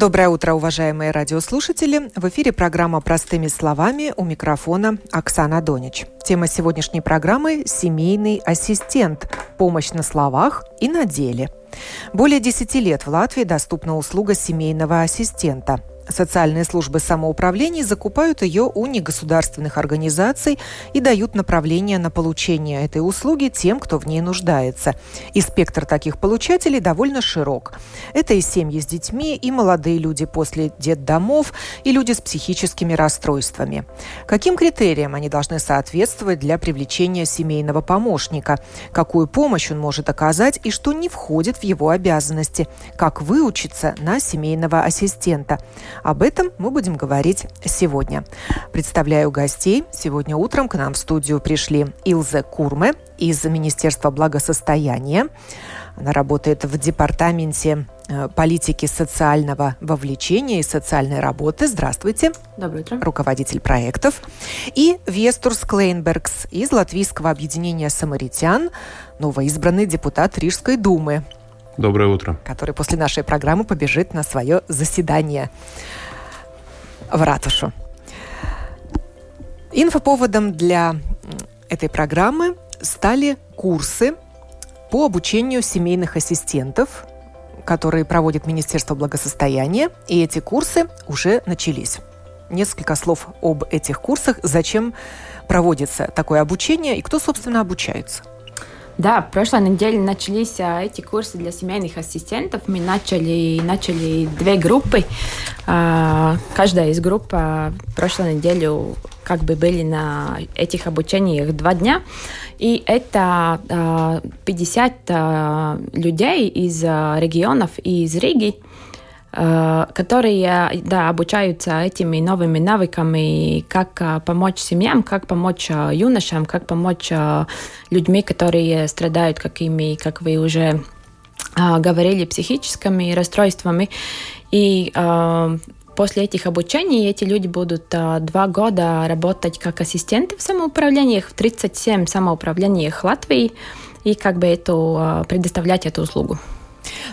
Доброе утро, уважаемые радиослушатели. В эфире программа «Простыми словами» у микрофона Оксана Донич. Тема сегодняшней программы – «Семейный ассистент. Помощь на словах и на деле». Более 10 лет в Латвии доступна услуга семейного ассистента. Социальные службы самоуправлений закупают ее у негосударственных организаций и дают направление на получение этой услуги тем, кто в ней нуждается. И спектр таких получателей довольно широк. Это и семьи с детьми, и молодые люди после детдомов, и люди с психическими расстройствами. Каким критериям они должны соответствовать для привлечения семейного помощника? Какую помощь он может оказать и что не входит в его обязанности? Как выучиться на семейного ассистента? Об этом мы будем говорить сегодня. Представляю гостей. Сегодня утром к нам в студию пришли Илзе Курме из Министерства благосостояния. Она работает в департаменте э, политики социального вовлечения и социальной работы. Здравствуйте. Доброе утро. Руководитель проектов. И Вестурс Клейнбергс из Латвийского объединения самаритян, новоизбранный депутат Рижской думы. Доброе утро. Который после нашей программы побежит на свое заседание в ратушу. Инфоповодом для этой программы стали курсы по обучению семейных ассистентов, которые проводит Министерство благосостояния, и эти курсы уже начались. Несколько слов об этих курсах, зачем проводится такое обучение и кто, собственно, обучается. Да, прошлой неделе начались а, эти курсы для семейных ассистентов. Мы начали, начали две группы. А, каждая из групп а, прошлой неделю как бы были на этих обучениях два дня. И это а, 50 а, людей из регионов и из Риги, которые да, обучаются этими новыми навыками, как э, помочь семьям, как помочь э, юношам, как помочь людьми, которые страдают какими, как вы уже говорили, психическими расстройствами. И после этих обучений эти люди будут два года работать как ассистенты в самоуправлениях, в 37 самоуправлениях Латвии, и как бы эту, предоставлять эту услугу.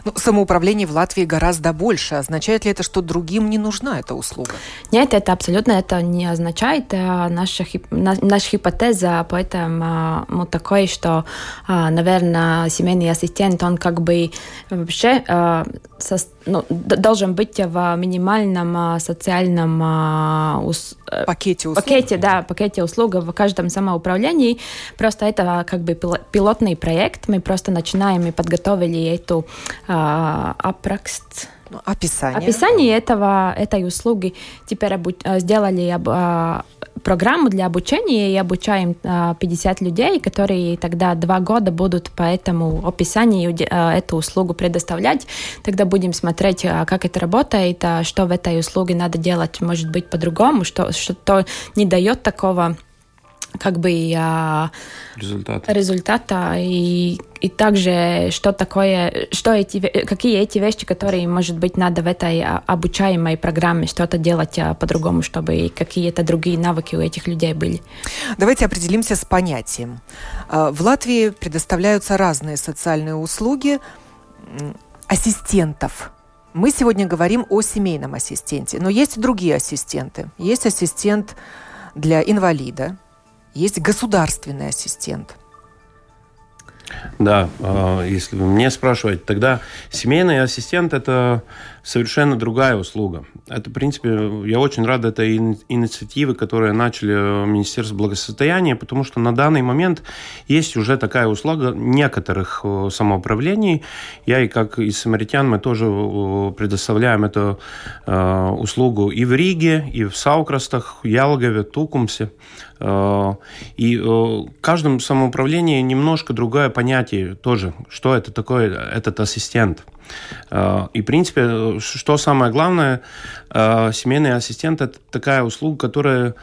Ну, самоуправление в Латвии гораздо больше. Означает ли это, что другим не нужна эта услуга? Нет, это абсолютно это не означает. Э, наша, наша гипотеза поэтому ну, такой, что, а, наверное, семейный ассистент, он как бы вообще э, ну, должен быть в минимальном социальном пакете услуг. Пакете, да, пакете услуг в каждом самоуправлении. Просто это как бы пилотный проект. Мы просто начинаем и подготовили эту а, апракст. Ну, описание. Описание этого, этой услуги. Теперь обу- а, сделали об, а, программу для обучения и обучаем а, 50 людей, которые тогда два года будут по этому описанию а, эту услугу предоставлять. Тогда будем смотреть, а, как это работает, а, что в этой услуге надо делать, может быть, по-другому, что, что не дает такого как бы а, результата, результата и, и также что такое, что эти, какие эти вещи, которые, может быть, надо в этой а, обучаемой программе что-то делать а, по-другому, чтобы какие-то другие навыки у этих людей были. Давайте определимся с понятием. А, в Латвии предоставляются разные социальные услуги ассистентов. Мы сегодня говорим о семейном ассистенте, но есть и другие ассистенты. Есть ассистент для инвалида, есть государственный ассистент. Да, а, если вы меня спрашиваете, тогда семейный ассистент – это совершенно другая услуга. Это, в принципе, я очень рад этой инициативы, которые начали Министерство благосостояния, потому что на данный момент есть уже такая услуга некоторых э, самоуправлений. Я и как и самаритян мы тоже э, предоставляем эту э, услугу и в Риге, и в Саукрастах, Ялгове, Тукумсе. И в каждом самоуправлении немножко другое понятие тоже, что это такое этот ассистент – Э, и, в принципе, что самое главное, э, семейный ассистент – это такая услуга, которая э,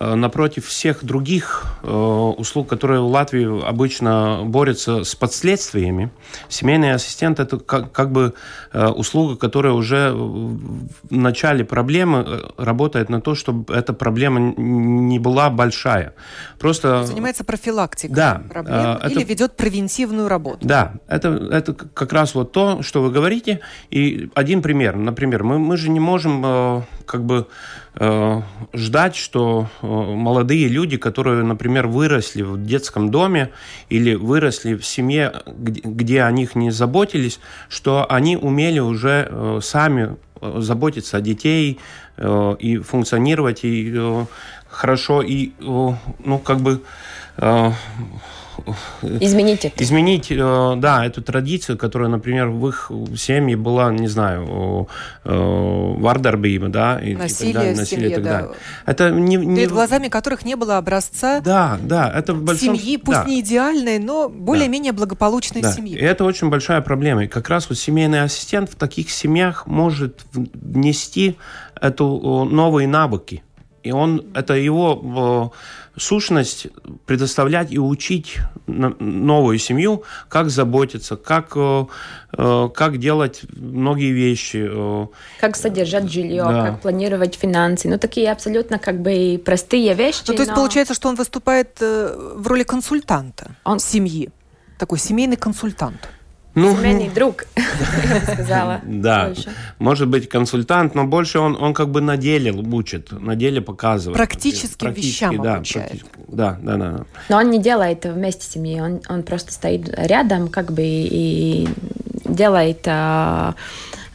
напротив всех других э, услуг, которые в Латвии обычно борются с последствиями, семейный ассистент это как, как бы услуга, которая уже в начале проблемы работает на то, чтобы эта проблема не была большая. Просто занимается профилактикой да, проблем это, или ведет превентивную работу. Да, это это как раз вот то, что вы говорите. И один пример, например, мы мы же не можем как бы Э, ждать, что э, молодые люди, которые, например, выросли в детском доме или выросли в семье, где о них не заботились, что они умели уже э, сами заботиться о детей и функционировать и хорошо и ну как бы изменить это. Изменить, э, да, эту традицию, которая, например, в их семье была, не знаю, вардарбиба, да, и, насилие, и так далее, насилие семье, и так да. далее. Это не, не... Перед глазами которых не было образца да, да, это большом... семьи, пусть да. не идеальной, но более-менее да. благополучной да. семьи. И это очень большая проблема. И как раз вот семейный ассистент в таких семьях может внести эту новые навыки. И он, это его сущность предоставлять и учить новую семью, как заботиться, как, э, э, как делать многие вещи. Э. Как содержать жилье, да. как планировать финансы. Ну, такие абсолютно как бы простые вещи. Ну, то есть но... получается, что он выступает в роли консультанта он... семьи. Такой семейный консультант. Ну, Семейный друг, я бы сказала. Да, больше. может быть консультант, но больше он, он как бы на деле учит, на деле показывает. Практически, практически вещам да, обучает. Да, да, да. Но он не делает вместе с семьей, он, он просто стоит рядом как бы и делает... А,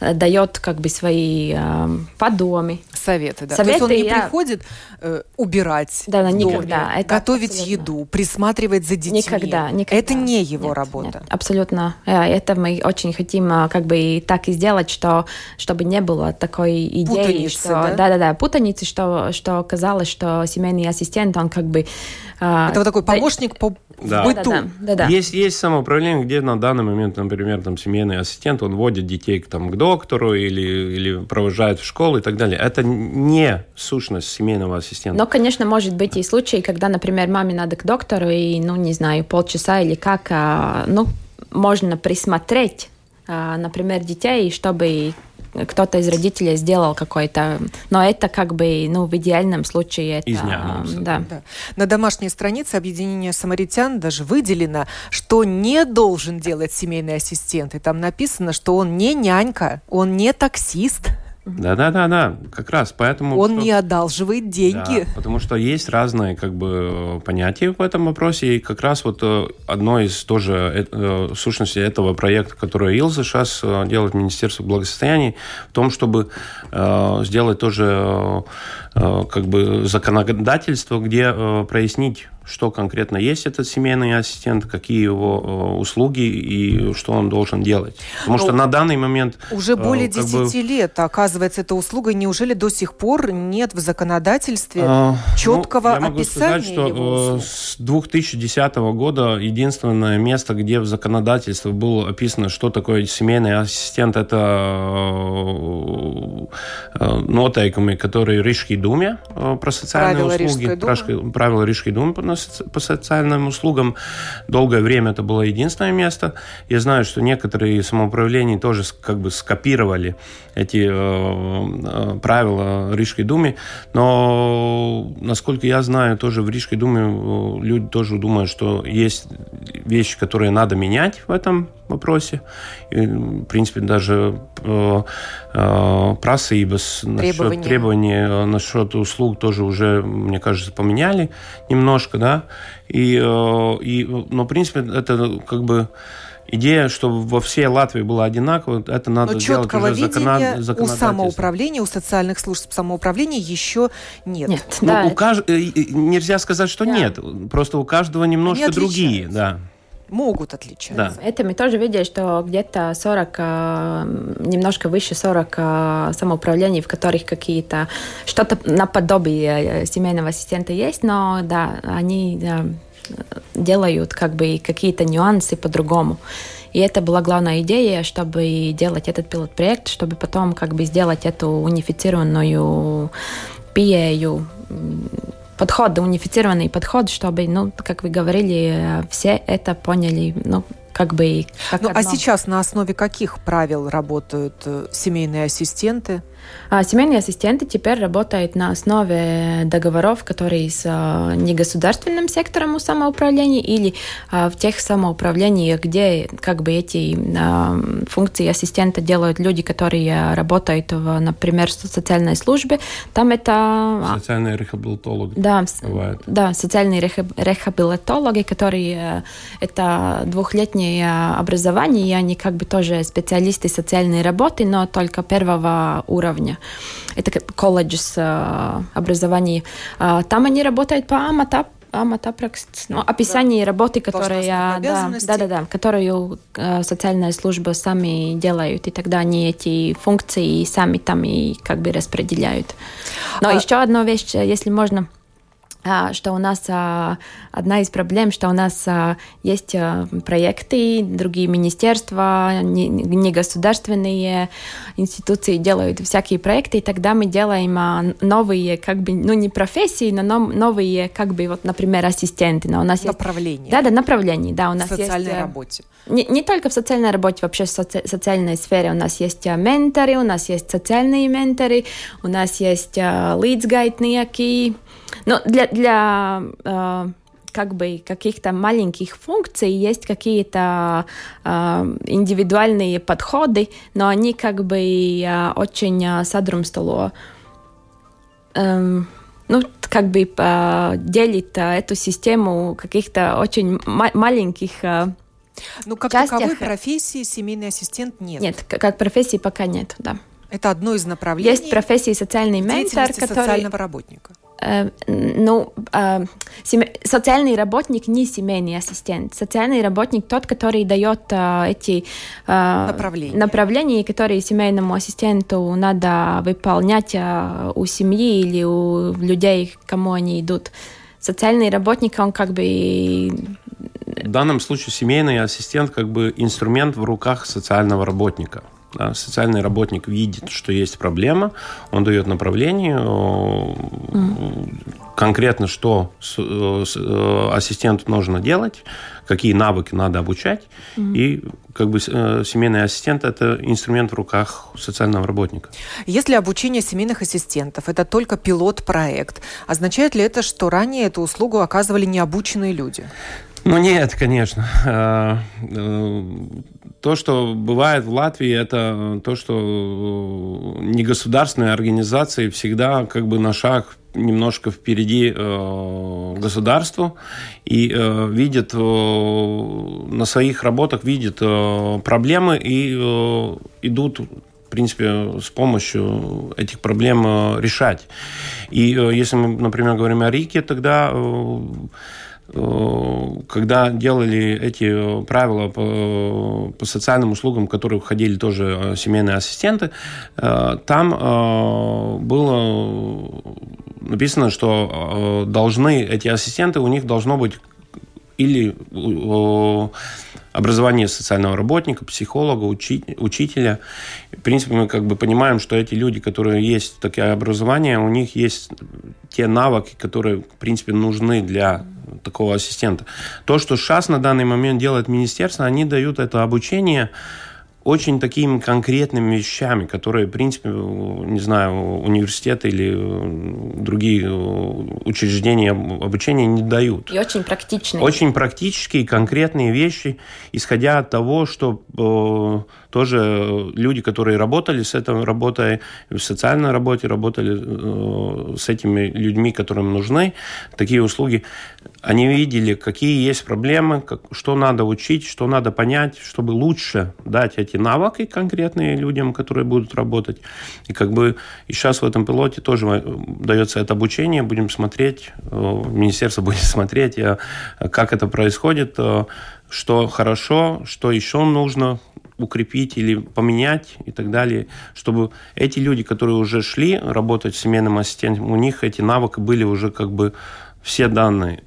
дает как бы свои э, подумы. Советы, да. Советы, То есть он не я... приходит э, убирать да, да, никогда. Это готовить абсолютно. еду, присматривать за детьми. Никогда, никогда. Это не его нет, работа. Нет, абсолютно. Э, это мы очень хотим э, как бы и так и сделать, что чтобы не было такой идеи, путаницы, что да, да, да, путаницы, что что казалось, что семейный ассистент он как бы э, это вот такой помощник да, по да. быту. Да, да, да, да. Есть, есть самоуправление, где на данный момент, например, там семейный ассистент, он водит детей к, там, к доктору или, или провожает в школу и так далее. Это не сущность семейного ассистента. Но, конечно, может быть и случаи, когда, например, маме надо к доктору и, ну, не знаю, полчаса или как, а, ну, можно присмотреть а, например, детей, чтобы кто-то из родителей сделал какой-то... Но это как бы, ну, в идеальном случае это... Да. да. На домашней странице объединения самаритян даже выделено, что не должен делать семейный ассистент. И там написано, что он не нянька, он не таксист, да, да, да, да, как раз поэтому. Он что... не одалживает деньги. Да, потому что есть разные как бы понятия в этом вопросе, и как раз вот э, одно из тоже э, сущностей этого проекта, который Илза сейчас э, делает Министерство благосостояния, в том, чтобы э, сделать тоже э, как бы законодательство, где э, прояснить что конкретно есть этот семейный ассистент, какие его э, услуги и что он должен делать. Потому Но что ну, на данный момент... Уже э, более 10 бы... лет, оказывается, эта услуга. Неужели до сих пор нет в законодательстве а, четкого ну, я могу описания сказать, что его с 2010 года единственное место, где в законодательстве было описано, что такое семейный ассистент, это нотайками, которые Рижской думе про социальные правила услуги. Правила Рижской думы по социальным услугам. Долгое время это было единственное место. Я знаю, что некоторые самоуправления тоже как бы скопировали эти э, э, правила Рижской думе, но, насколько я знаю, тоже в Рижской думе э, люди тоже думают, что есть вещи, которые надо менять в этом вопросе. И, в принципе, даже э, э, прасības насчет требований э, насчет услуг тоже уже, мне кажется, поменяли немножко, да. И, э, и, но, в принципе, это как бы идея, чтобы во всей Латвии было одинаково, это надо Но делать уже закона... у самоуправления, у социальных служб самоуправления еще нет. нет ну, да. у кажд... Э, нельзя сказать, что да. нет. Просто у каждого немножко другие. Да могут отличаться. Да. Это мы тоже видели, что где-то 40, э, немножко выше 40 э, самоуправлений, в которых какие-то что-то наподобие э, семейного ассистента есть, но да, они да, делают как бы какие-то нюансы по-другому. И это была главная идея, чтобы делать этот пилот-проект, чтобы потом как бы сделать эту унифицированную пиею подход, унифицированный подход, чтобы, ну, как вы говорили, все это поняли, ну, как бы... Как ну, а сейчас на основе каких правил работают э, семейные ассистенты? А семейные ассистенты теперь работают на основе договоров, которые с а, негосударственным сектором самоуправления или а, в тех самоуправлениях, где как бы эти а, функции ассистента делают люди, которые работают, в, например, в социальной службе. Там это... Социальные рехабилитологи. Да, бывают. да социальные рехабилитологи, которые это двухлетнее образование, и они как бы тоже специалисты социальной работы, но только первого уровня уровня. Это колледж с э, образованием. А, там они работают по амата, аматапракст, ну, описание да. работы, которая, да, да, да, да, которую э, социальная служба сами делают, и тогда они эти функции сами там и как бы распределяют. Но а... еще одна вещь, если можно что у нас а, одна из проблем, что у нас а, есть проекты, другие министерства, негосударственные институции делают всякие проекты, и тогда мы делаем новые, как бы, ну не профессии, но новые, как бы, вот, например, ассистенты. Но у нас направление. Есть... Да, да, направление, да, у нас в социальной есть... работе. Не, не только в социальной работе, вообще в соци социальной сфере. У нас есть менторы, у нас есть социальные менторы, у нас есть līdzgaitnieki, но для, для э, как бы каких-то маленьких функций есть какие-то э, индивидуальные подходы, но они как бы э, очень э, содрумствовали. Э, ну, как бы э, делит э, эту систему каких-то очень ма- маленьких э, ну, как частях. таковой профессии семейный ассистент нет. Нет, как профессии пока нет, да. Это одно из направлений. Есть профессии социальный ментор, который... социального работника. Э, ну, э, социальный работник не семейный ассистент. Социальный работник тот, который дает э, эти направления. направления, которые семейному ассистенту надо выполнять у семьи или у людей, к кому они идут. Социальный работник, он как бы в данном случае семейный ассистент как бы инструмент в руках социального работника. Социальный работник видит, что есть проблема, он дает направление, mm. конкретно что э, ассистенту нужно делать, какие навыки надо обучать, и как бы э, семейный ассистент – это инструмент в руках социального работника. Если обучение семейных ассистентов – это только пилот-проект, означает ли это, что ранее эту услугу оказывали необученные люди? Ну нет, конечно. А, э, то, что бывает в Латвии, это то, что негосударственные организации всегда как бы на шаг немножко впереди э, государству и э, видят э, на своих работах видят э, проблемы и э, идут в принципе, с помощью этих проблем э, решать. И э, если мы, например, говорим о Рике, тогда э, Э, когда делали эти правила по, по социальным услугам, в которые входили тоже э, семейные ассистенты, э, там было написано, что должны эти ассистенты, у них должно быть или образование социального работника, психолога, учителя. В принципе, мы как бы понимаем, что эти люди, которые есть такое образование, у них есть те навыки, которые, в принципе, нужны для такого ассистента. То, что сейчас на данный момент делает министерство, они дают это обучение очень такими конкретными вещами, которые, в принципе, не знаю, университеты или другие учреждения обучения не дают. И очень практичные. Очень практические, конкретные вещи, исходя от того, что э, тоже люди, которые работали с этой работой, в социальной работе, работали э, с этими людьми, которым нужны такие услуги, они видели, какие есть проблемы, как, что надо учить, что надо понять, чтобы лучше дать эти навыки конкретные людям, которые будут работать. И как бы и сейчас в этом пилоте тоже э, дается это обучение, будем смотреть, э, министерство будет смотреть, как это происходит, что хорошо, что еще нужно укрепить или поменять и так далее, чтобы эти люди, которые уже шли работать семейным ассистентом, у них эти навыки были уже как бы все данные.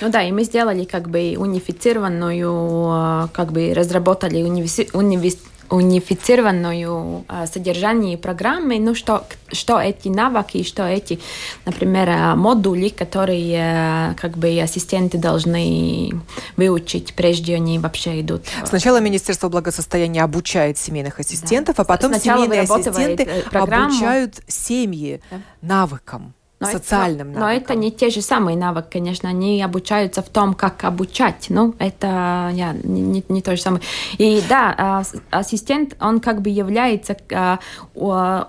Ну да, и мы сделали как бы унифицированную, как бы разработали универси, унивис, унифицированную э, содержание программы, ну что, что эти навыки, что эти, например, э, модули, которые как бы ассистенты должны выучить, прежде они вообще идут. Сначала Министерство благосостояния обучает семейных ассистентов, да. а потом Сначала семейные ассистенты программу. обучают семьи да. навыкам. Но социальным это, навыкам. Но это не те же самые навыки, конечно, они обучаются в том, как обучать. Ну, это я, не, не, не то же самое. И да, а, ассистент, он как бы является а,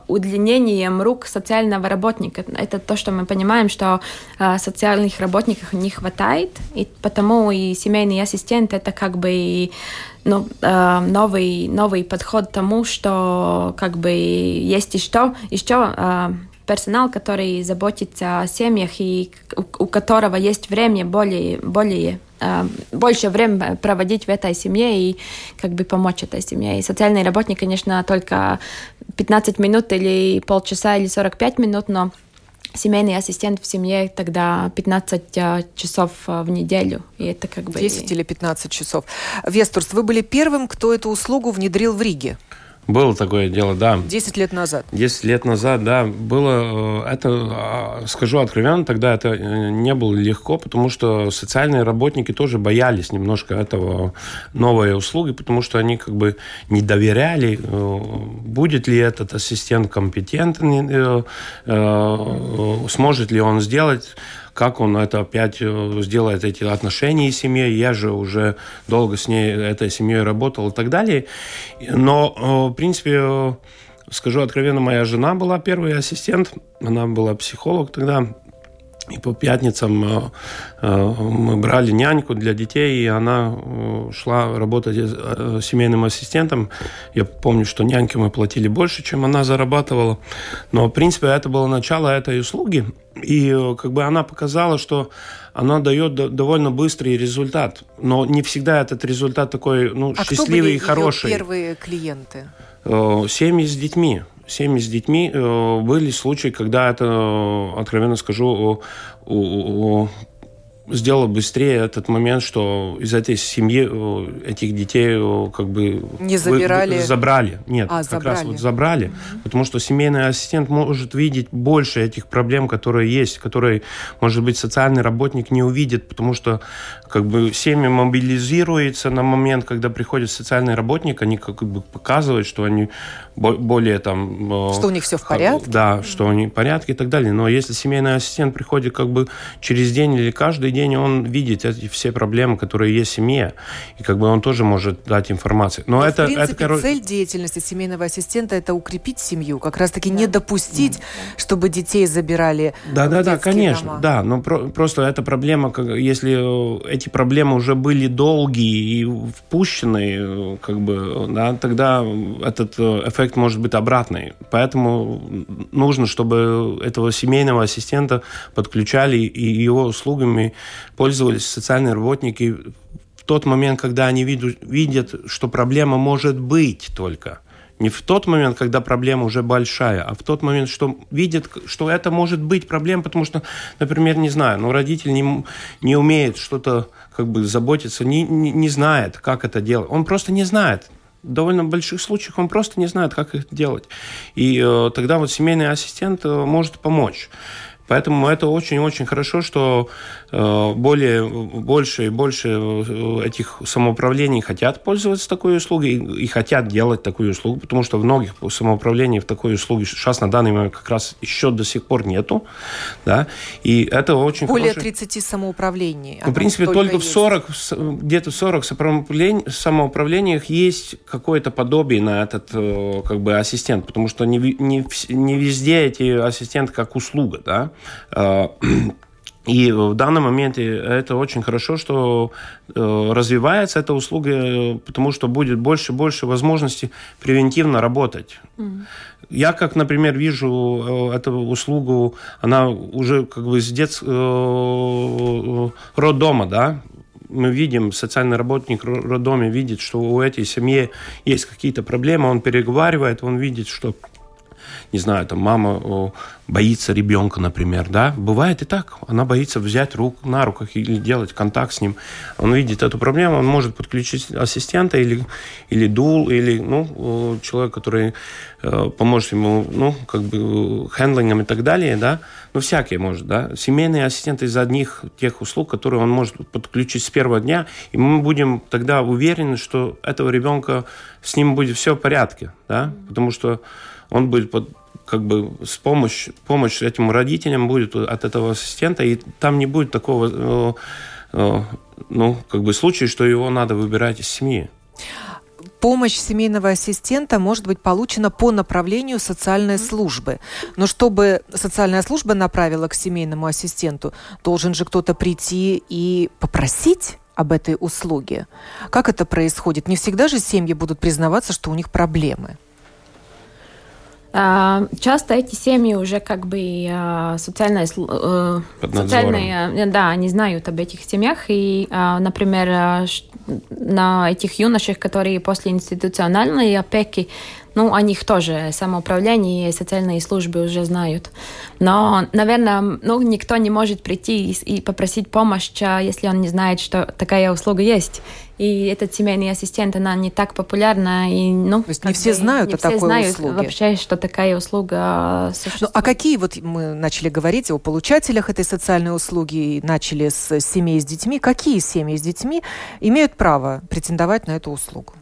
удлинением рук социального работника. Это то, что мы понимаем, что а, социальных работников не хватает, и потому и семейный ассистент это как бы ну, новый, новый подход к тому, что как бы есть еще, еще персонал, который заботится о семьях и у, у которого есть время более, более э, больше времени проводить в этой семье и как бы помочь этой семье. И социальный работник, конечно, только 15 минут или полчаса или 45 минут, но семейный ассистент в семье тогда 15 э, часов э, в неделю. И это как бы... 10 или 15 часов. Вестурс, вы были первым, кто эту услугу внедрил в Риге. Было такое дело, да. Десять лет назад. Десять лет назад, да. Было э, это, а, скажу откровенно, тогда это э, не было легко, потому что социальные работники тоже боялись немножко этого новой услуги, потому что они как бы не доверяли, э, будет ли этот ассистент компетентный, сможет ли он сделать как он это опять э, сделает, эти отношения с семьей. Я же уже долго с ней, этой семьей работал и так далее. Но, э, в принципе, э, скажу откровенно, моя жена была первый ассистент. Она была психолог тогда. И по пятницам э, э, мы брали няньку для детей, и она э, шла работать семейным ассистентом. Я помню, что няньке мы платили больше, чем она зарабатывала. Но, в принципе, это было начало этой услуги. И как бы она показала, что она дает довольно быстрый результат. Но не всегда этот результат такой ну, а счастливый кто были и хороший. первые клиенты? Семьи с детьми семьи с детьми э, были случаи, когда это, э, откровенно скажу, сделал быстрее этот момент, что из этой семьи э, этих детей как бы не забирали, вы, забрали, нет, а, как забрали. раз вот забрали, mm-hmm. потому что семейный ассистент может видеть больше этих проблем, которые есть, которые, может быть, социальный работник не увидит, потому что как бы семья мобилизируется на момент, когда приходит социальный работник, они как бы показывают, что они более там... Э, что у них все в порядке? Да, что они в порядке и так далее. Но если семейный ассистент приходит как бы через день или каждый день, он видит эти все проблемы, которые есть в семье, и как бы он тоже может дать информацию. Но, Но это, в принципе, это, цель деятельности семейного ассистента – это укрепить семью, как раз-таки да. не допустить, да. чтобы детей забирали Да, да, да, конечно, дома. да. Но про просто эта проблема, если э, эти проблемы уже были долгие и впущены, э, как бы, да, тогда этот эффект эффект может быть обратный. Поэтому нужно, чтобы этого семейного ассистента подключали и его услугами пользовались социальные работники в тот момент, когда они видят, что проблема может быть только. Не в тот момент, когда проблема уже большая, а в тот момент, что видят, что это может быть проблема, потому что, например, не знаю, ну, родитель не, не умеет что-то как бы заботиться, не, не, не знает, как это делать. Он просто не знает довольно больших случаях он просто не знает, как их делать. И э, тогда вот семейный ассистент э, может помочь. Поэтому это очень-очень хорошо, что э, более, больше и больше э, этих самоуправлений хотят пользоваться такой услугой и хотят делать такую услугу, потому что в многих самоуправлений в такой услуге сейчас на данный момент как раз еще до сих пор нету. Да? И это очень Более хороший... 30 самоуправлений. В принципе, только, только в 40, где-то в 40 самоуправлениях есть какое-то подобие на этот э, как бы ассистент, потому что не, не, не везде эти ассистенты как услуга, да, и в данном моменте это очень хорошо, что э, развивается эта услуга, потому что будет больше и больше возможностей превентивно работать. Mm. Я, как, например, вижу э, эту услугу, она уже как бы с детского э, роддома, да, мы видим, социальный работник в роддоме видит, что у этой семьи есть какие-то проблемы, он переговаривает, он видит, что не знаю, там мама боится ребенка, например, да, бывает и так, она боится взять рук на руках или делать контакт с ним, он видит эту проблему, он может подключить ассистента или, или дул, или, ну, человек, который э, поможет ему, ну, как бы, хендлингом и так далее, да, ну, всякие может, да, семейные ассистенты из одних тех услуг, которые он может подключить с первого дня, и мы будем тогда уверены, что этого ребенка, с ним будет все в порядке, да, потому что он будет под как бы с помощью, помощь этим родителям будет от этого ассистента, и там не будет такого, э, э, ну, как бы случая, что его надо выбирать из семьи. Помощь семейного ассистента может быть получена по направлению социальной службы. Но чтобы социальная служба направила к семейному ассистенту, должен же кто-то прийти и попросить об этой услуге. Как это происходит? Не всегда же семьи будут признаваться, что у них проблемы. А, часто эти семьи уже как бы социальные, э, социальные, да, они знают об этих семьях. И, а, например, на этих юношах, которые после институциональной опеки ну, о них тоже самоуправление и социальные службы уже знают. Но, наверное, ну, никто не может прийти и, и попросить помощь, если он не знает, что такая услуга есть. И этот семейный ассистент, она не так популярна. И, ну, То есть не все знают не о все такой знают услуге? вообще, что такая услуга существует. Ну, а какие вот мы начали говорить о получателях этой социальной услуги, начали с семей с детьми. Какие семьи с детьми имеют право претендовать на эту услугу?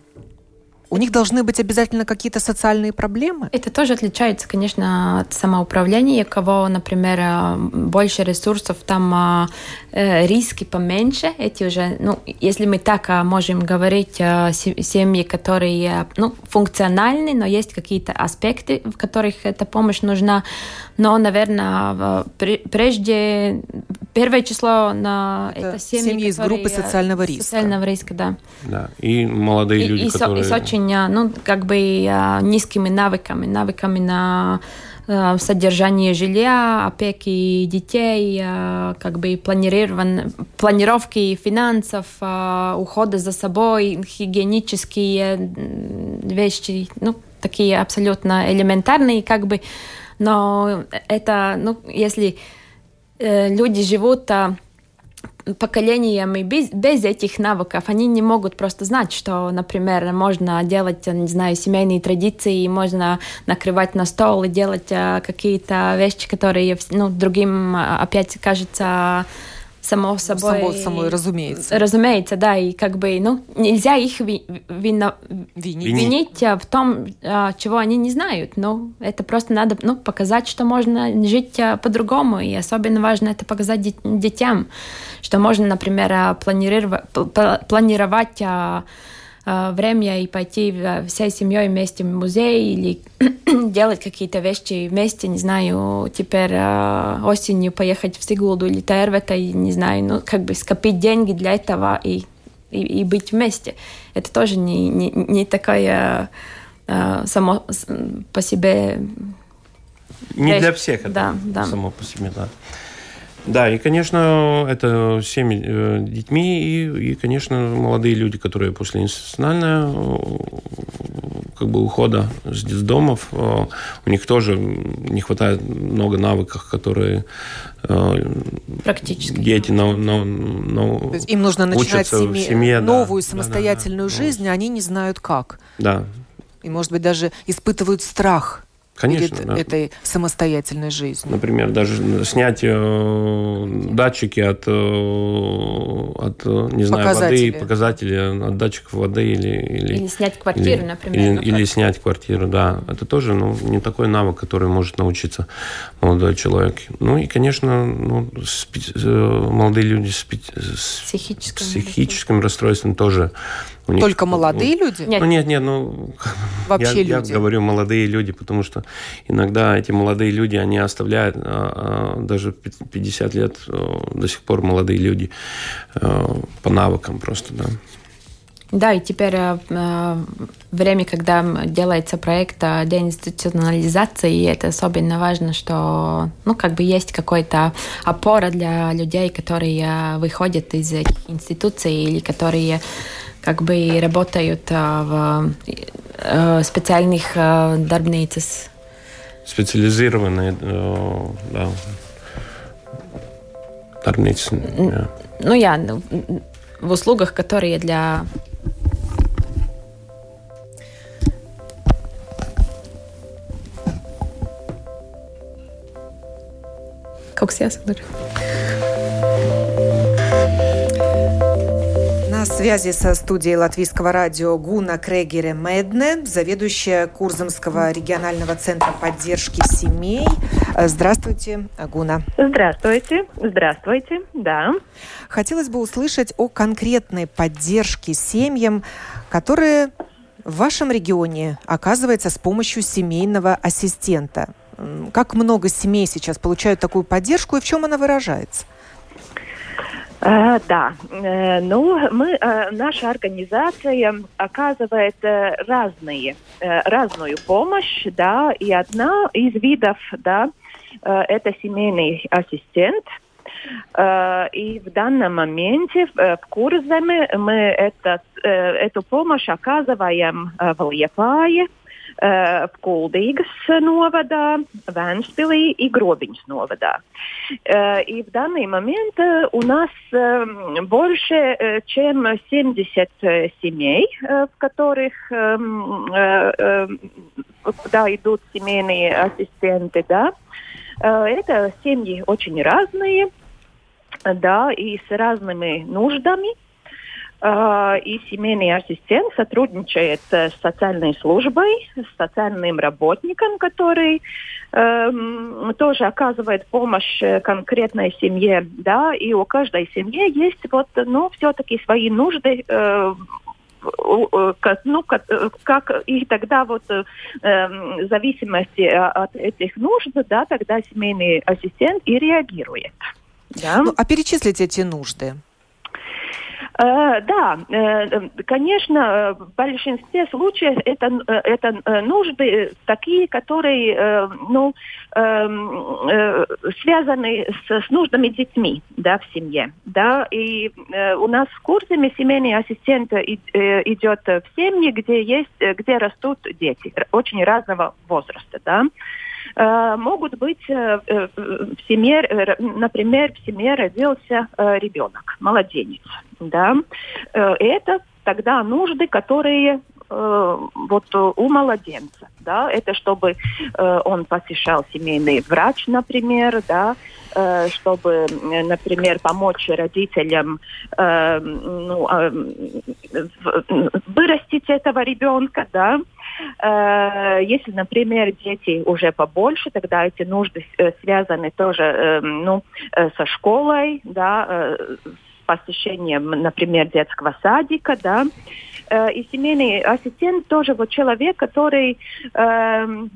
У них должны быть обязательно какие-то социальные проблемы? Это тоже отличается, конечно, от самоуправления. У кого, например, э, больше ресурсов, там э, риски поменьше. Эти уже, ну, если мы так э, можем говорить, э, семьи, которые ну, функциональны, но есть какие-то аспекты, в которых эта помощь нужна. Но, наверное, прежде первое число на это, это семьи, семьи из группы социального риска. Социального риска, да. Да, и молодые и, люди, и, которые... И с очень, ну, как бы низкими навыками, навыками на содержание жилья, опеки детей, как бы планирован, планировки финансов, ухода за собой, гигиенические вещи, ну, такие абсолютно элементарные, как бы. Но это, ну, если э, люди живут а, поколениями без, без этих навыков, они не могут просто знать, что, например, можно делать, не знаю, семейные традиции, можно накрывать на стол и делать а, какие-то вещи, которые, ну, другим а, опять кажется само собой. Само собой, разумеется. Разумеется, да, и как бы, ну, нельзя их ви, вино, винить. винить в том, а, чего они не знают. Ну, это просто надо, ну, показать, что можно жить по-другому, и особенно важно это показать детям, что можно, например, а, планировать, планировать время и пойти всей семьей вместе в музей или делать какие-то вещи вместе, не знаю, теперь э, осенью поехать в Сигулду или Тервета, и, не знаю, ну, как бы скопить деньги для этого и, и, и быть вместе. Это тоже не, не, не такое э, само по себе... Не вещь. для всех это да, да. само по себе, да. Да, и, конечно, это семьи э, детьми и, и, конечно, молодые люди, которые после институционального э, как бы ухода с детдомов, э, у них тоже не хватает много навыков, которые Практически. дети на, на, на, То есть им нужно начинать семье, в семье, новую да, самостоятельную да, да, да. жизнь, а они не знают как. Да. И, может быть, даже испытывают страх Конечно, перед да. этой самостоятельной жизнью. Например, даже снять э, датчики от, э, от не знаю, показатели. воды, показатели от датчиков воды или... Или, или снять квартиру, или, например. Или, или снять квартиру, да. Это тоже ну, не такой навык, который может научиться молодой человек. Ну и, конечно, ну, спи, э, молодые люди с, с психическим, психическим расстройством тоже у них, Только молодые люди? Нет. Ну нет, нет, ну вообще я, люди. Я говорю молодые люди, потому что иногда эти молодые люди, они оставляют а, а, даже 50 лет а, до сих пор молодые люди а, по навыкам просто, да. Да, и теперь э, время, когда делается проект деинституционализации, это особенно важно, что ну, как бы есть какая-то опора для людей, которые выходят из институций или которые как бы работают в специальных дарбницах. специализированные да, Тарницы. Yeah. Ну, я ну, в услугах, которые для kas jāsadara. На связи со студией Латвийского радио Гуна Крегере Медне, заведующая Курзамского регионального центра поддержки семей. Здравствуйте, Гуна. Здравствуйте. Здравствуйте, да. Хотелось бы услышать о конкретной поддержке семьям, которые в вашем регионе оказывается с помощью семейного ассистента. Как много семей сейчас получают такую поддержку и в чем она выражается? Uh, да, uh, ну мы, uh, наша организация оказывает разные, разную помощь, да, и одна из видов, да, это семейный ассистент. И в данном моменте в Курземе мы этот, эту помощь оказываем в Лепае, в Кулдīgas новода, Венспилī и Гробинс новода. И в данный момент у нас больше чем 70 семей, в которых куда идут семейные ассистенты, да. Это семьи очень разные, да, и с разными нуждами. А, и семейный ассистент сотрудничает с социальной службой, с социальным работником, который э, тоже оказывает помощь конкретной семье, да, и у каждой семьи есть вот, ну, все-таки свои нужды, э, ну, как, как и тогда вот э, в зависимости от этих нужд, да, тогда семейный ассистент и реагирует. Да? Ну, а перечислить эти нужды? Э, да, э, конечно, в большинстве случаев это, это нужды такие, которые ну, связаны с, с нуждами детьми да, в семье. Да? И у нас в курсе семейный ассистент идет в семьи, где, есть, где растут дети очень разного возраста. Да? Э, могут быть э, э, в семье, например, в семье родился ребенок, младенец, да, это тогда нужды, которые вот у младенца, да, это чтобы он посещал семейный врач, например, да, чтобы, например, помочь родителям ну, э, вырастить этого ребенка, да, если, например, дети уже побольше, тогда эти нужды э, связаны тоже э, ну, со школой, да, с посещением, например, детского садика, да. И семейный ассистент тоже вот человек, который эм,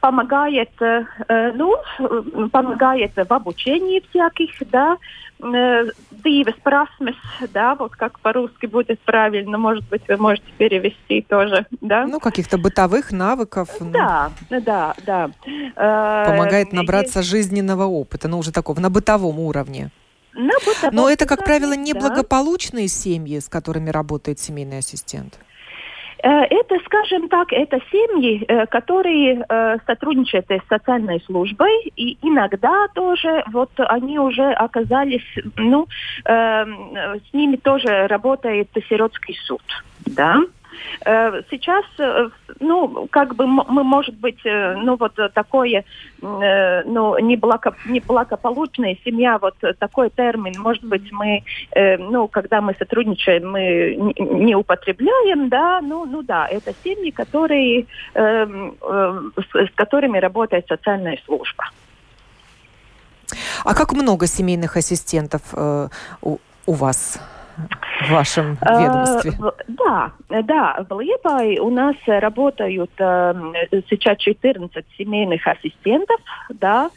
помогает, ну, помогает в обучении всяких, да, dzīves prasmes, да, вот как по-русски будет правильно, может быть, вы можете перевести тоже, да? Ну, каких-то бытовых навыков. Да, ну. да, да. Помогает набраться Есть... жизненного опыта, ну, уже такого, на бытовом уровне. На бытовом Но это, как правило, неблагополучные да. семьи, с которыми работает семейный ассистент. Э, это, скажем так, это семьи, э, которые э, сотрудничают с социальной службой, и иногда тоже вот они уже оказались, ну, с ними тоже работает сиротский суд, да. Э, сейчас, э, ну, как бы мы, может быть, э, ну, вот такое, ну, неблаго, неблагополучная семья, вот такой термин, может быть, мы, ну, когда мы сотрудничаем, мы не употребляем, да, ну, ну да, это семьи, которые, с которыми работает социальная служба. А как много семейных ассистентов у, у вас? В вашем ведомстве? Да, да, в Липае у нас работают сейчас 14 семейных ассистентов, да,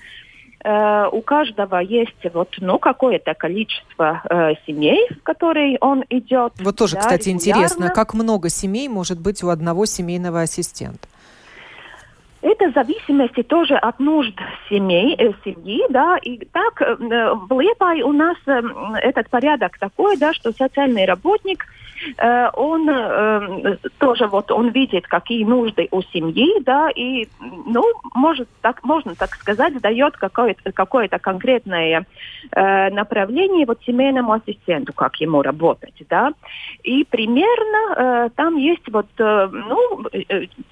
у каждого есть вот, ну, какое-то количество э, семей, в которые он идет. Вот тоже, да, кстати, регулярно. интересно, как много семей может быть у одного семейного ассистента? Это зависимости тоже от нужд семей, э, семьи, да, и так э, в Лепай у нас э, этот порядок такой, да, что социальный работник – Э, он э, тоже вот он видит, какие нужды у семьи, да, и, ну, может так, можно так сказать, дает какое-то какое конкретное э, направление вот семейному ассистенту, как ему работать, да. И примерно там есть вот, ну,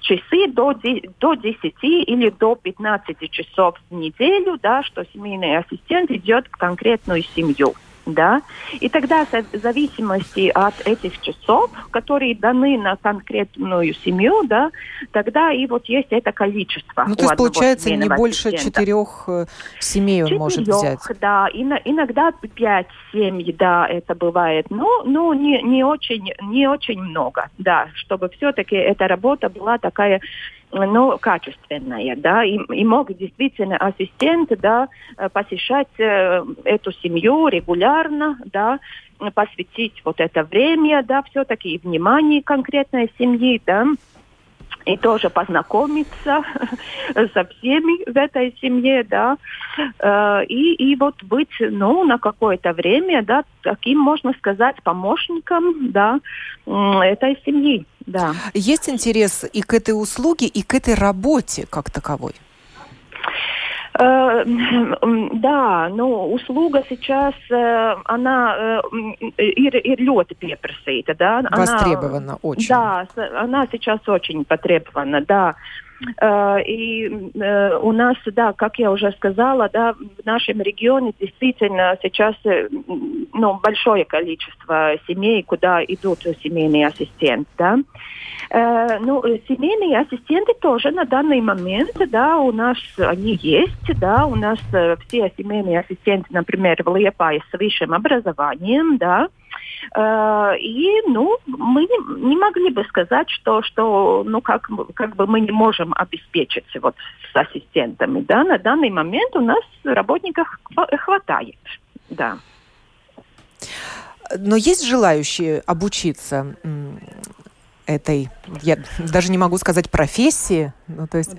часы до, до 10 или до 15 часов в неделю, да, что семейный ассистент идет в конкретную семью да, и тогда в зависимости от этих часов, которые даны на конкретную семью, да, тогда и вот есть это количество. Ну, то есть, получается, не больше четырех э, семей он Четырех, может взять? да, и, иногда пять семей, да, это бывает, но, но не, не, очень, не очень много, да, чтобы все-таки эта работа была такая ну, качественная, да, и, и мог действительно ассистент, да, э, посещать э, эту семью регулярно, да, посвятить вот это время, да, все-таки и внимание конкретной семьи, да, и тоже познакомиться со всеми в этой семье, да, э, и, и вот быть, ну, на какое-то время, да, таким, можно сказать, помощником, да, этой семьи, да. Есть интерес и к этой услуге, и к этой работе как таковой? Э, да, ну, услуга сейчас, э, она ir, ir ļoti pieprasīta, да. Востребована она, очень. Да, она сейчас очень потребована, да. Э, и у нас, да, как я уже сказала, да, в нашем регионе действительно сейчас ну, большое количество семей, куда идут семейные ассистенты, да. Э, ну, семейные ассистенты тоже на данный момент, да, у нас они есть, да, у нас э, все семейные ассистенты, например, в Лиепае с высшим образованием, да, э, и, ну, мы не, могли бы сказать, что, что ну, как, как бы мы не можем обеспечить вот с ассистентами, да, на данный момент у нас работников хватает, да. Но есть желающие обучиться этой, я даже не могу сказать профессии, ну, то есть,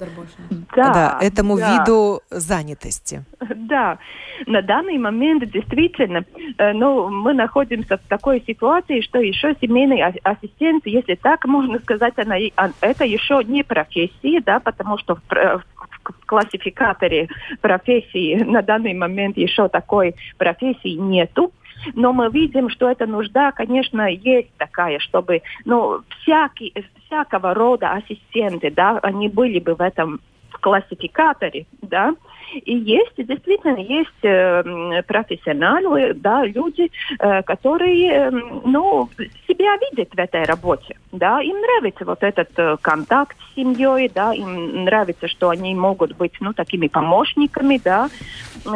да, да, этому да. виду занятости. Да, на данный момент действительно, э, ну, мы находимся в такой ситуации, что еще семейный ассистент, если так можно сказать, она, а, это еще не профессия, да, потому что в, в, в классификаторе профессии на данный момент еще такой профессии нету но мы видим, что эта нужда, конечно, есть такая, чтобы, ну, всякий, всякого рода ассистенты, да, они были бы в этом классификаторе, да, и есть, действительно, есть э, профессионалы, да, люди, э, которые, э, ну, себя видят в этой работе, да, им нравится вот этот контакт с семьей, да, им нравится, что они могут быть, ну, такими помощниками, да,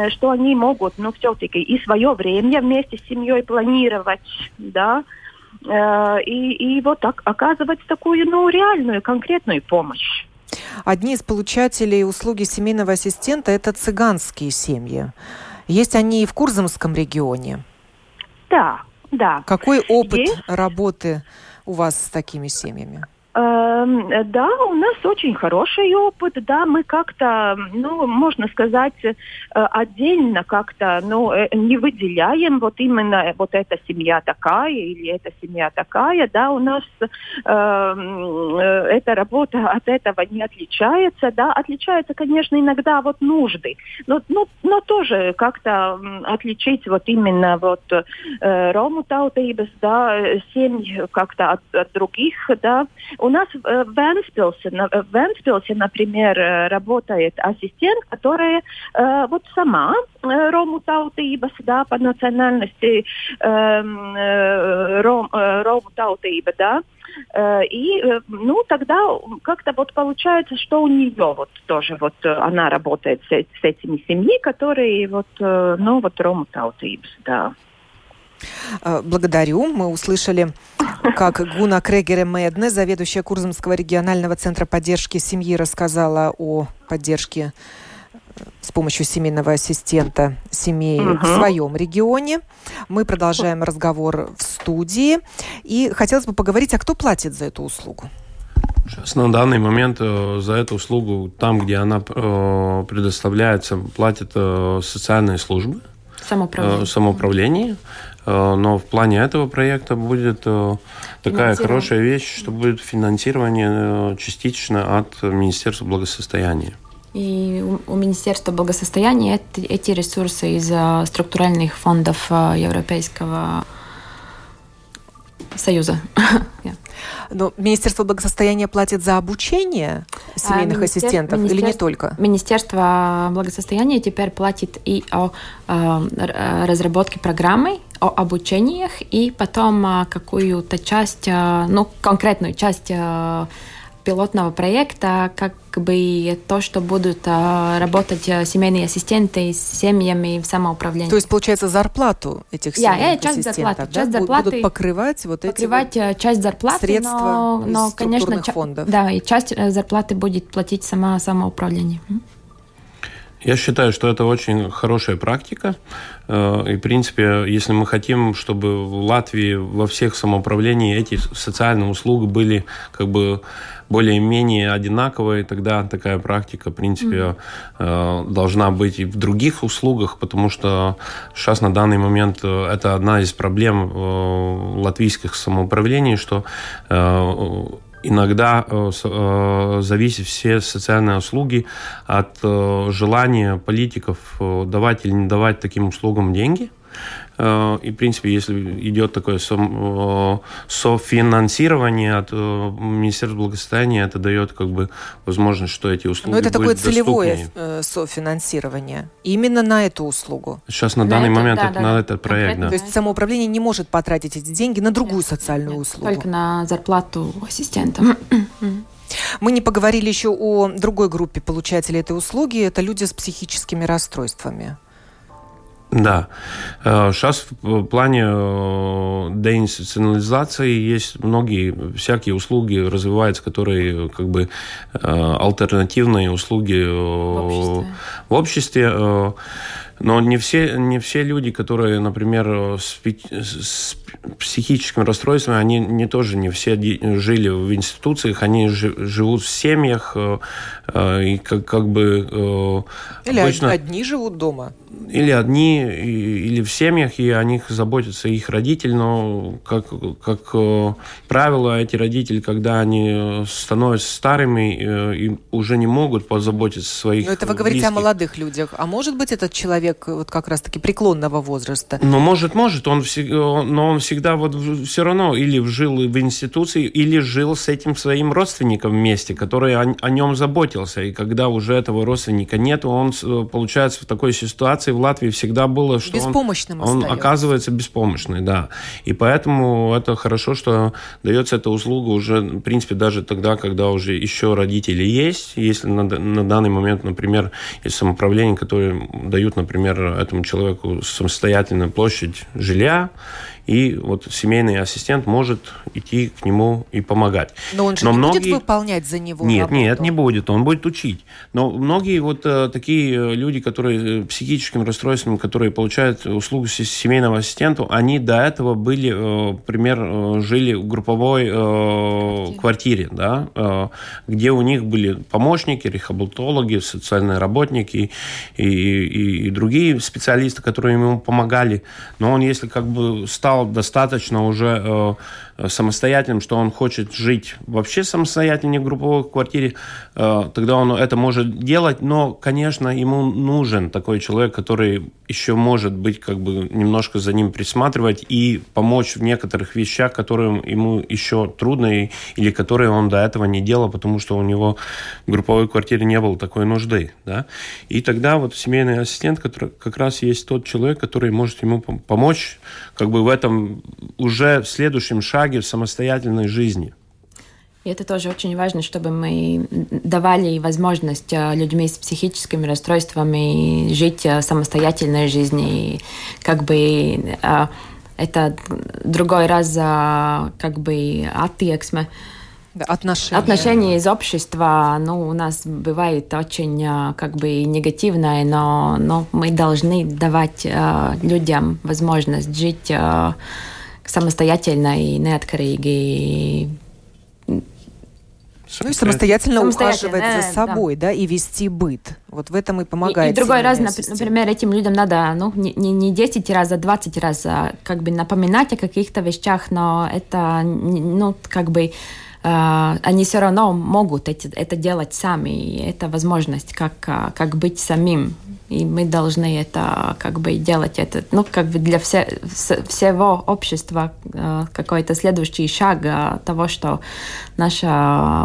что они могут, ну, все-таки и свое время вместе с семьей планировать, да, и, и вот так оказывать такую, ну, реальную, конкретную помощь. Одни из получателей услуги семейного ассистента – это цыганские семьи. Есть они и в Курзамском регионе. Да, да. Какой опыт Есть? работы у вас с такими семьями? Эм, да, у нас очень хороший опыт, да, мы как-то, ну, можно сказать, э, отдельно как-то, ну, э, не выделяем вот именно вот эта семья такая или эта семья такая, да, у нас эм, э, эта работа от этого не отличается, да, отличается, конечно, иногда вот нужды, но, но, но тоже как-то отличить вот именно вот э, Рому таутības, да, семьи как-то от, от других, да, у нас э, в Венспилсе, в Венспилсе, например, э, работает ассистент, которая э, вот сама Рому таутības, да, по национальности ром, Рому таутыба, да, и, ну, тогда как-то вот получается, что у нее вот тоже вот она работает с, этими семьи, которые вот, ну, вот Рому таутības, да. Э, благодарю. Мы услышали, как Гуна Крегере Медне, заведующая Курзамского регионального центра поддержки семьи, рассказала о поддержке э, с помощью семейного ассистента семей угу. в своем регионе. Мы продолжаем разговор в студии. И хотелось бы поговорить, а кто платит за эту услугу? Сейчас на данный момент э, за эту услугу, там, где она э, предоставляется, платят э, социальные службы. Самоуправление. Самоуправление. Но в плане этого проекта будет такая хорошая вещь, что будет финансирование частично от Министерства благосостояния. И у, Министерства благосостояния эти ресурсы из структуральных фондов Европейского Союза. yeah. Но Министерство благосостояния платит за обучение семейных а, ассистентов или не только? Министерство благосостояния теперь платит и о, о разработке программы, о обучениях, и потом какую-то часть, ну, конкретную часть пилотного проекта, как бы то, что будут а, работать а, семейные ассистенты с семьями в самоуправлении. То есть, получается, зарплату этих семейных yeah, часть ассистентов зарплаты, да? часть зарплаты будут покрывать вот покрывать эти часть зарплаты, средства но, но из конечно, фондов. Да, и часть э, зарплаты будет платить сама самоуправление. Я считаю, что это очень хорошая практика. Э, и, в принципе, если мы хотим, чтобы в Латвии во всех самоуправлении эти социальные услуги были как бы более-менее одинаковые, тогда такая практика, в принципе, mm-hmm. должна быть и в других услугах, потому что сейчас на данный момент э, это одна из проблем латвийских самоуправлений, что иногда зависят все социальные услуги от желания политиков давать или не давать таким услугам деньги. Э, и, в принципе, если идет такое э, софинансирование от э, Министерства благосостояния, это дает как бы возможность, что эти услуги Но это такое целевое доступнее. софинансирование именно на эту услугу. Сейчас на, на данный это, момент да, это, да, на этот проект, да. То есть самоуправление не может потратить эти деньги на другую нет, социальную нет, услугу. Только на зарплату ассистентам. Мы не поговорили еще о другой группе получателей этой услуги. Это люди с психическими расстройствами. Да. Сейчас э, в плане э, деинституционализации есть многие всякие услуги развиваются, которые как бы э, альтернативные услуги в обществе. В обществе но не все, не все люди, которые, например, с, с психическим расстройством, они не тоже не все жили в институциях, они живут в семьях и как, как бы... Или обычно... одни живут дома или одни, или в семьях, и о них заботятся их родители, но, как, как э, правило, эти родители, когда они становятся старыми, э, и уже не могут позаботиться о своих Но это вы говорите близких. о молодых людях. А может быть, этот человек вот как раз-таки преклонного возраста? Ну, может, может. Он, но он всегда вот все равно или жил в институции, или жил с этим своим родственником вместе, который о, о нем заботился. И когда уже этого родственника нет, он получается в такой ситуации, в Латвии всегда было, что Беспомощным он, он оказывается беспомощный, да. И поэтому это хорошо, что дается эта услуга уже, в принципе, даже тогда, когда уже еще родители есть, если на, на данный момент, например, есть самоуправление, которые дают, например, этому человеку самостоятельную площадь жилья, и вот семейный ассистент может идти к нему и помогать. Но он же Но не многие... будет выполнять за него Нет, работу. нет, не будет, он будет учить. Но многие вот э, такие э, люди, которые э, психическим расстройством, которые получают услугу семейного ассистента, они до этого были, э, например, э, жили в групповой э, квартире, да, э, где у них были помощники, рехабилитологи, социальные работники и, и, и другие специалисты, которые ему помогали. Но он, если как бы стал достаточно уже э, самостоятельным, что он хочет жить вообще самостоятельно, в групповой квартире, э, тогда он это может делать, но, конечно, ему нужен такой человек, который еще может быть как бы немножко за ним присматривать и помочь в некоторых вещах, которые ему еще трудно или которые он до этого не делал, потому что у него в групповой квартире не было такой нужды. Да? И тогда вот семейный ассистент который, как раз есть тот человек, который может ему помочь как бы в этом уже в следующем шаге шаге в самостоятельной жизни. И это тоже очень важно, чтобы мы давали возможность э, людьми с психическими расстройствами жить э, самостоятельной жизнью. И как бы э, это другой раз как бы. Да, отношения. Отношения из общества, ну, у нас бывает очень как бы негативное, но, но мы должны давать людям возможность жить самостоятельно и неatkarīgi Ну и самостоятельно, самостоятельно ухаживать да, за собой, да. да, и вести быт. Вот в этом и помогает. И, и другой раз, например, этим людям надо, ну, не, не 10 раз, а 20 раз а, как бы напоминать о каких-то вещах, но это, ну, как бы Uh, они все равно могут эти, это делать сами. И это возможность, как, как быть самим и мы должны это как бы делать это, ну, как бы для все, всего общества э, какой-то следующий шаг э, того, что наше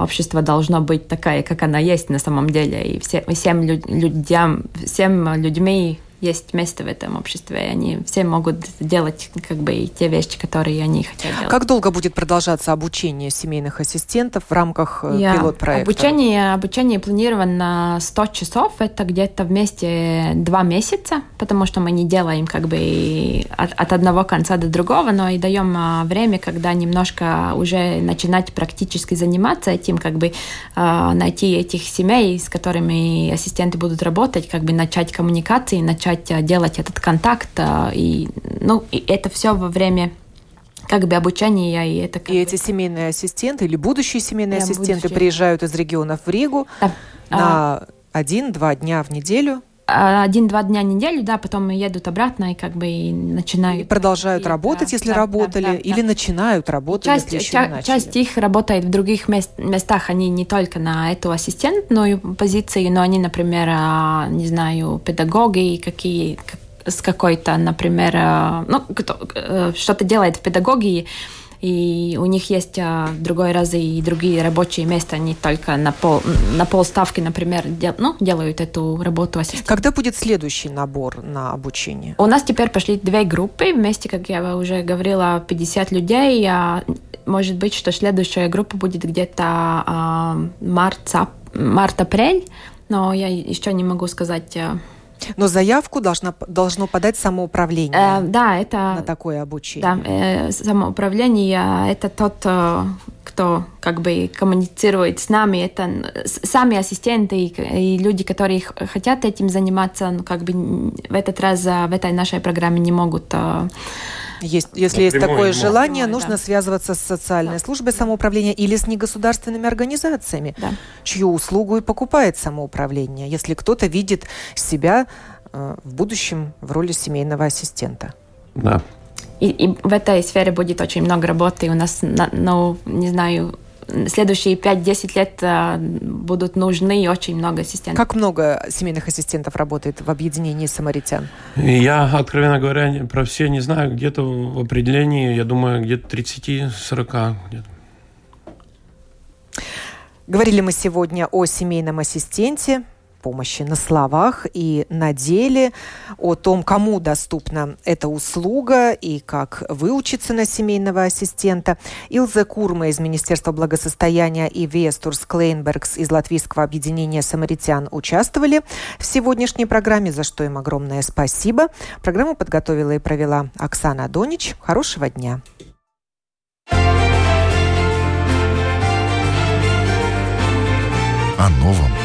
общество должно быть такое, как оно есть на самом деле, и все, всем людям, всем людьми есть место в этом обществе, и они все могут делать как бы те вещи, которые они хотят делать. Как долго будет продолжаться обучение семейных ассистентов в рамках yeah. Э, пилот-проекта? Обучение, обучение планировано на 100 часов, это где-то вместе два месяца, потому что мы не делаем как бы от, от одного конца до другого, но и даем а, время, когда немножко уже начинать практически заниматься этим, как бы а, найти этих семей, с которыми ассистенты будут работать, как бы начать коммуникации, начать начать э, делать этот контакт. Э, и, ну, и это все во время как бы обучения и это и бы... эти семейные ассистенты или будущие семейные да, ассистенты будущие. приезжают из регионов в Ригу да. на а... один-два дня в неделю один-два дня в неделю, да, потом едут обратно и как бы и начинают. И продолжают и, работать, да, если да, работали, да, да, или да. начинают работать, часть, если ча- не Часть их работает в других мест, местах, они не только на эту ассистентную позицию, но они, например, а, не знаю, педагоги, какие, с какой-то, например, а, ну, кто, э, что-то делает в педагогии, и у них есть а, другой раз и другие рабочие места, не только на пол, на полставки, например, дел, ну, делают эту работу ассистента. Когда будет следующий набор на обучение? У нас теперь пошли две группы, вместе, как я уже говорила, 50 людей, а может быть, что следующая группа будет где-то а, март-апрель, но я еще не могу сказать а, но заявку должна, должно подать самоуправление. Э, да, это... На такое обучение. Да, э, самоуправление – это тот, э, кто как бы коммуницирует с нами. Это сами ассистенты и, и люди, которые хотят этим заниматься, ну, как бы в этот раз э, в этой нашей программе не могут э, есть, если есть такое желание, прямой, нужно да. связываться с социальной да. службой самоуправления или с негосударственными организациями, да. чью услугу и покупает самоуправление, если кто-то видит себя э, в будущем в роли семейного ассистента. Да. И, и в этой сфере будет очень много работы. У нас, ну, не знаю, следующие 5-10 лет э, будут нужны очень много ассистентов. Как много семейных ассистентов работает в объединении самаритян? Я, откровенно говоря, про все не знаю. Где-то в определении, я думаю, где-то 30-40. Где Говорили мы сегодня о семейном ассистенте, помощи на словах и на деле, о том, кому доступна эта услуга и как выучиться на семейного ассистента. Илза Курма из Министерства благосостояния и Вестурс Клейнбергс из Латвийского объединения самаритян участвовали в сегодняшней программе, за что им огромное спасибо. Программу подготовила и провела Оксана Донич. Хорошего дня! О новом